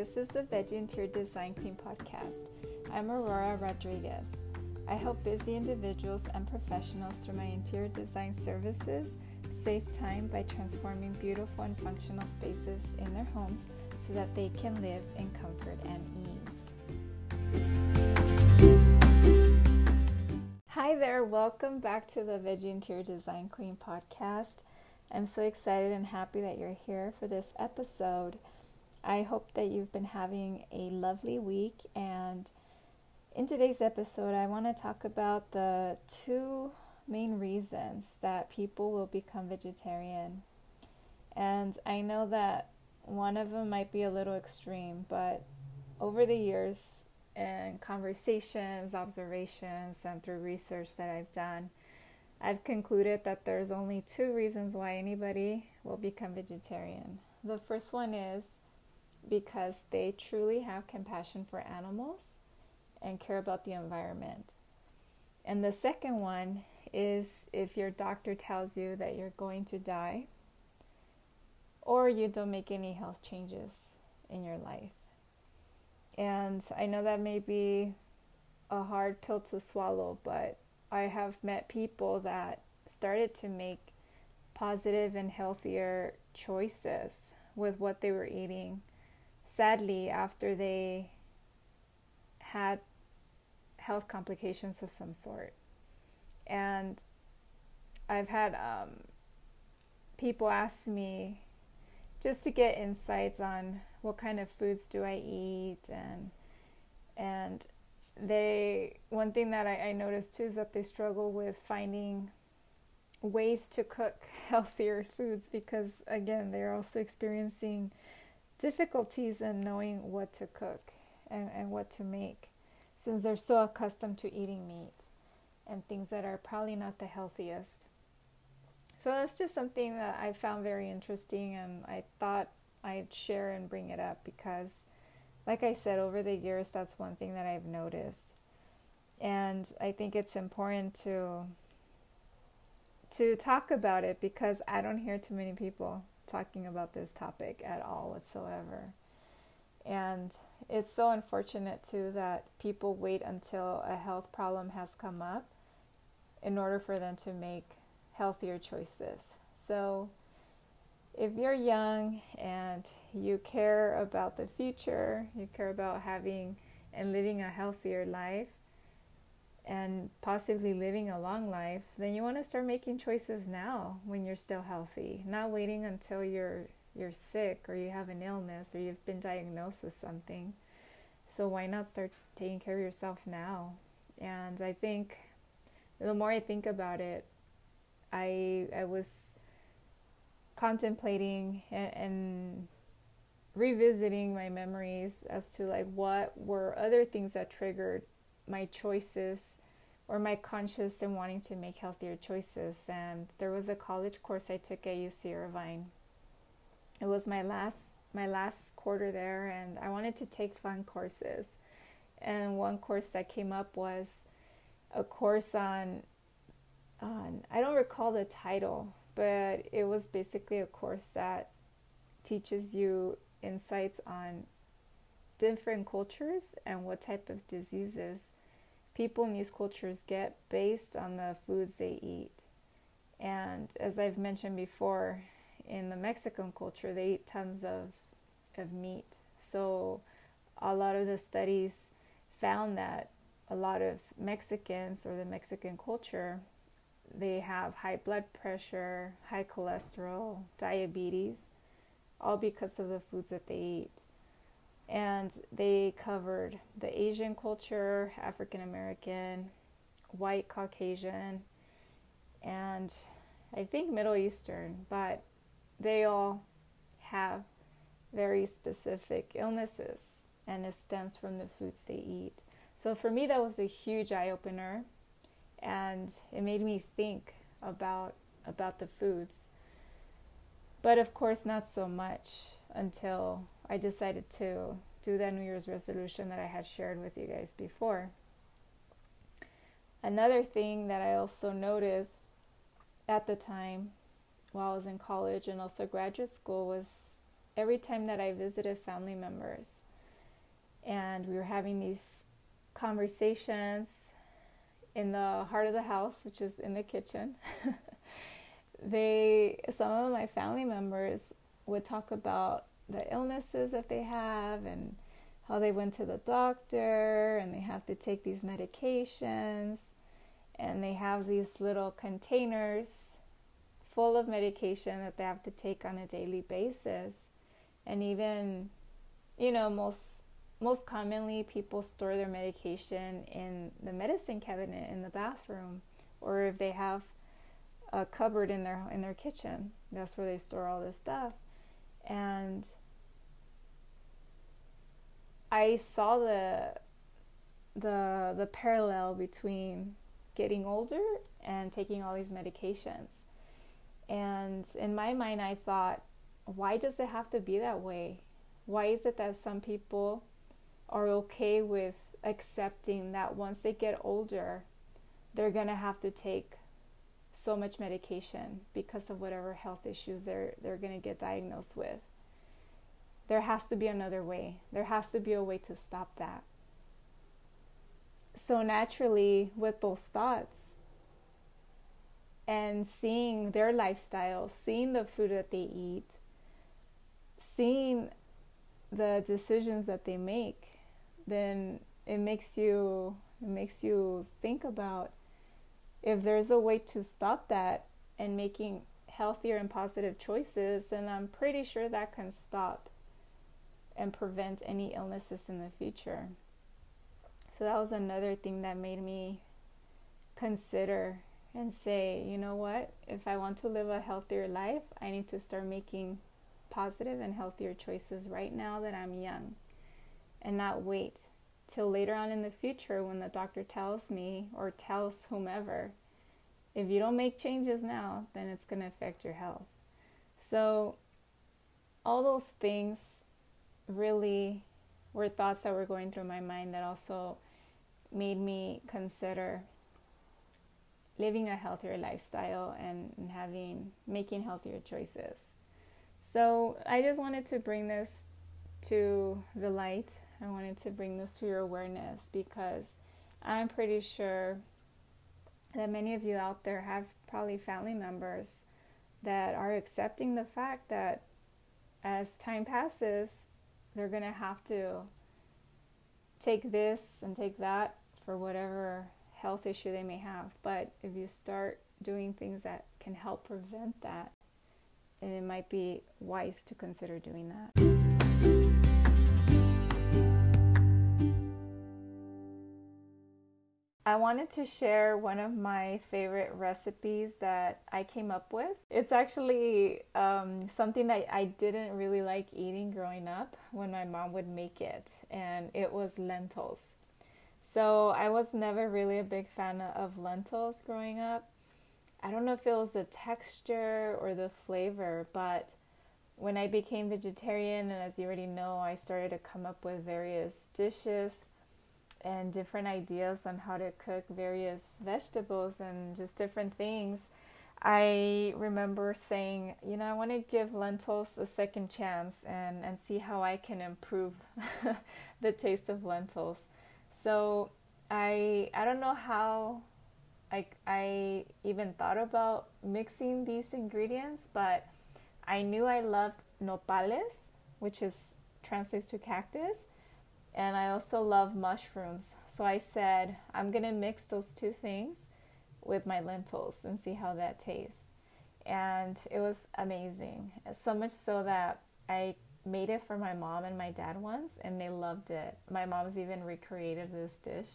This is the Veggie Interior Design Queen podcast. I'm Aurora Rodriguez. I help busy individuals and professionals through my interior design services save time by transforming beautiful and functional spaces in their homes so that they can live in comfort and ease. Hi there, welcome back to the Veggie Interior Design Queen podcast. I'm so excited and happy that you're here for this episode. I hope that you've been having a lovely week. And in today's episode, I want to talk about the two main reasons that people will become vegetarian. And I know that one of them might be a little extreme, but over the years and conversations, observations, and through research that I've done, I've concluded that there's only two reasons why anybody will become vegetarian. The first one is because they truly have compassion for animals and care about the environment. And the second one is if your doctor tells you that you're going to die or you don't make any health changes in your life. And I know that may be a hard pill to swallow, but I have met people that started to make positive and healthier choices with what they were eating. Sadly, after they had health complications of some sort. And I've had um, people ask me just to get insights on what kind of foods do I eat and and they one thing that I, I noticed too is that they struggle with finding ways to cook healthier foods because again they're also experiencing difficulties in knowing what to cook and, and what to make since they're so accustomed to eating meat and things that are probably not the healthiest. So that's just something that I found very interesting and I thought I'd share and bring it up because like I said, over the years, that's one thing that I've noticed. And I think it's important to to talk about it because I don't hear too many people talking about this topic at all whatsoever. And it's so unfortunate too that people wait until a health problem has come up in order for them to make healthier choices. So if you're young and you care about the future, you care about having and living a healthier life and possibly living a long life, then you want to start making choices now when you're still healthy, not waiting until you're you're sick or you have an illness or you've been diagnosed with something. So why not start taking care of yourself now? And I think the more I think about it, I I was contemplating and, and revisiting my memories as to like what were other things that triggered my choices or my conscious in wanting to make healthier choices. And there was a college course I took at UC Irvine. It was my last my last quarter there, and I wanted to take fun courses. And one course that came up was a course on on I don't recall the title, but it was basically a course that teaches you insights on different cultures and what type of diseases people in these cultures get based on the foods they eat. And as I've mentioned before, in the Mexican culture, they eat tons of, of meat. So a lot of the studies found that a lot of Mexicans or the Mexican culture they have high blood pressure, high cholesterol, diabetes, all because of the foods that they eat. And they covered the Asian culture, African American, white Caucasian, and I think Middle Eastern, but they all have very specific illnesses and it stems from the foods they eat. So for me, that was a huge eye opener and it made me think about about the foods. But of course, not so much until I decided to do that New Year's resolution that I had shared with you guys before. Another thing that I also noticed at the time while I was in college and also graduate school was every time that I visited family members, and we were having these conversations in the heart of the house, which is in the kitchen. they, some of my family members would talk about the illnesses that they have and how they went to the doctor and they have to take these medications. And they have these little containers full of medication that they have to take on a daily basis. And even you know most most commonly people store their medication in the medicine cabinet in the bathroom or if they have a cupboard in their in their kitchen. That's where they store all this stuff. And I saw the the the parallel between getting older and taking all these medications. And in my mind I thought, why does it have to be that way? Why is it that some people are okay with accepting that once they get older, they're going to have to take so much medication because of whatever health issues they're they're going to get diagnosed with there has to be another way. There has to be a way to stop that. So, naturally, with those thoughts and seeing their lifestyle, seeing the food that they eat, seeing the decisions that they make, then it makes you it makes you think about if there's a way to stop that and making healthier and positive choices, and I'm pretty sure that can stop and prevent any illnesses in the future. So that was another thing that made me consider and say, you know what? If I want to live a healthier life, I need to start making positive and healthier choices right now that I'm young and not wait till later on in the future when the doctor tells me or tells whomever, if you don't make changes now, then it's going to affect your health. So, all those things really were thoughts that were going through my mind that also made me consider living a healthier lifestyle and, having making healthier choices. So I just wanted to bring this to the light. I wanted to bring this to your awareness because I'm pretty sure that many of you out there have probably family members that are accepting the fact that as time passes, they're going to have to take this and take that for whatever health issue they may have. But if you start doing things that can help prevent that, it might be wise to consider doing that. I wanted to share one of my favorite recipes that I came up with. It's actually um, something that I didn't really like eating growing up when my mom would make it, and it was lentils. So I was never really a big fan of lentils growing up. I don't know if it was the texture or the flavor, but when I became vegetarian, and as you already know, I started to come up with various dishes and different ideas on how to cook various vegetables and just different things, I remember saying, you know, I want to give lentils a second chance and, and see how I can improve the taste of lentils. So I I don't know how I, I even thought about mixing these ingredients, but I knew I loved nopales, which is translates to cactus, and I also love mushrooms. So I said, I'm going to mix those two things with my lentils and see how that tastes. And it was amazing. So much so that I made it for my mom and my dad once, and they loved it. My mom's even recreated this dish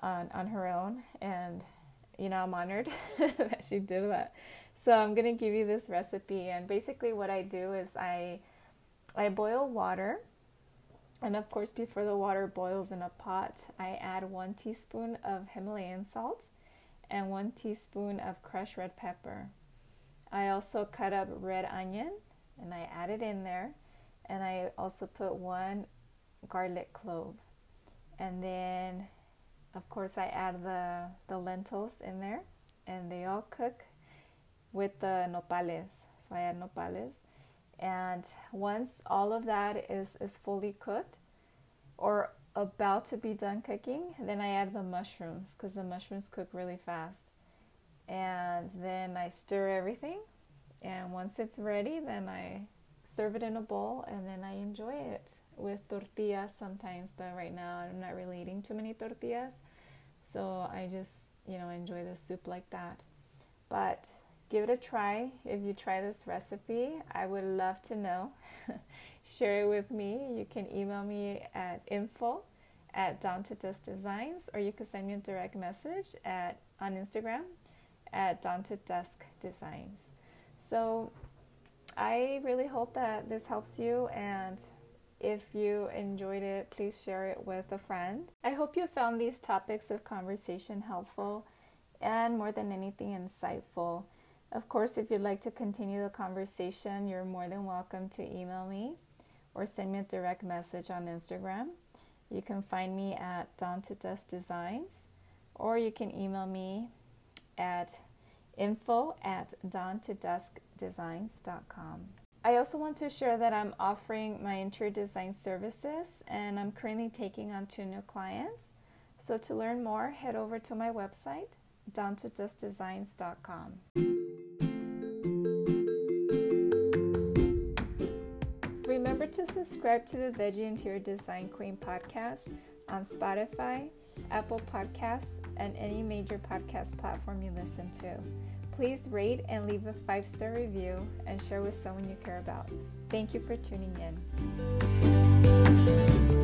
on, on her own, and you know, I'm honored that she did that. So I'm gonna give you this recipe, and basically, what I do is I I boil water and of course, before the water boils in a pot, I add one teaspoon of Himalayan salt and one teaspoon of crushed red pepper. I also cut up red onion and I add it in there. And I also put one garlic clove. And then, of course, I add the, the lentils in there and they all cook with the nopales. So I add nopales and once all of that is, is fully cooked, or about to be done cooking, then I add the mushrooms because the mushrooms cook really fast. And then I stir everything. And once it's ready, then I serve it in a bowl and then I enjoy it with tortillas sometimes. But right now, I'm not really eating too many tortillas. So I just, you know, enjoy the soup like that. But give it a try. If you try this recipe, I would love to know. Share it with me. You can email me at info at Dawn to Dusk Designs, or you can send me a direct message at on Instagram at Dawn to Dusk Designs. So I really hope that this helps you and if you enjoyed it, please share it with a friend. I hope you found these topics of conversation helpful and more than anything insightful. Of course, if you'd like to continue the conversation, you're more than welcome to email me or send me a direct message on Instagram. You can find me at Dawn to Dusk Designs or you can email me at info at dawntoduskdesigns.com. I also want to share that I'm offering my interior design services and I'm currently taking on two new clients. So to learn more, head over to my website, dawntoduskdesigns.com. to subscribe to the Veggie Interior Design Queen podcast on Spotify, Apple Podcasts, and any major podcast platform you listen to. Please rate and leave a five star review and share with someone you care about. Thank you for tuning in.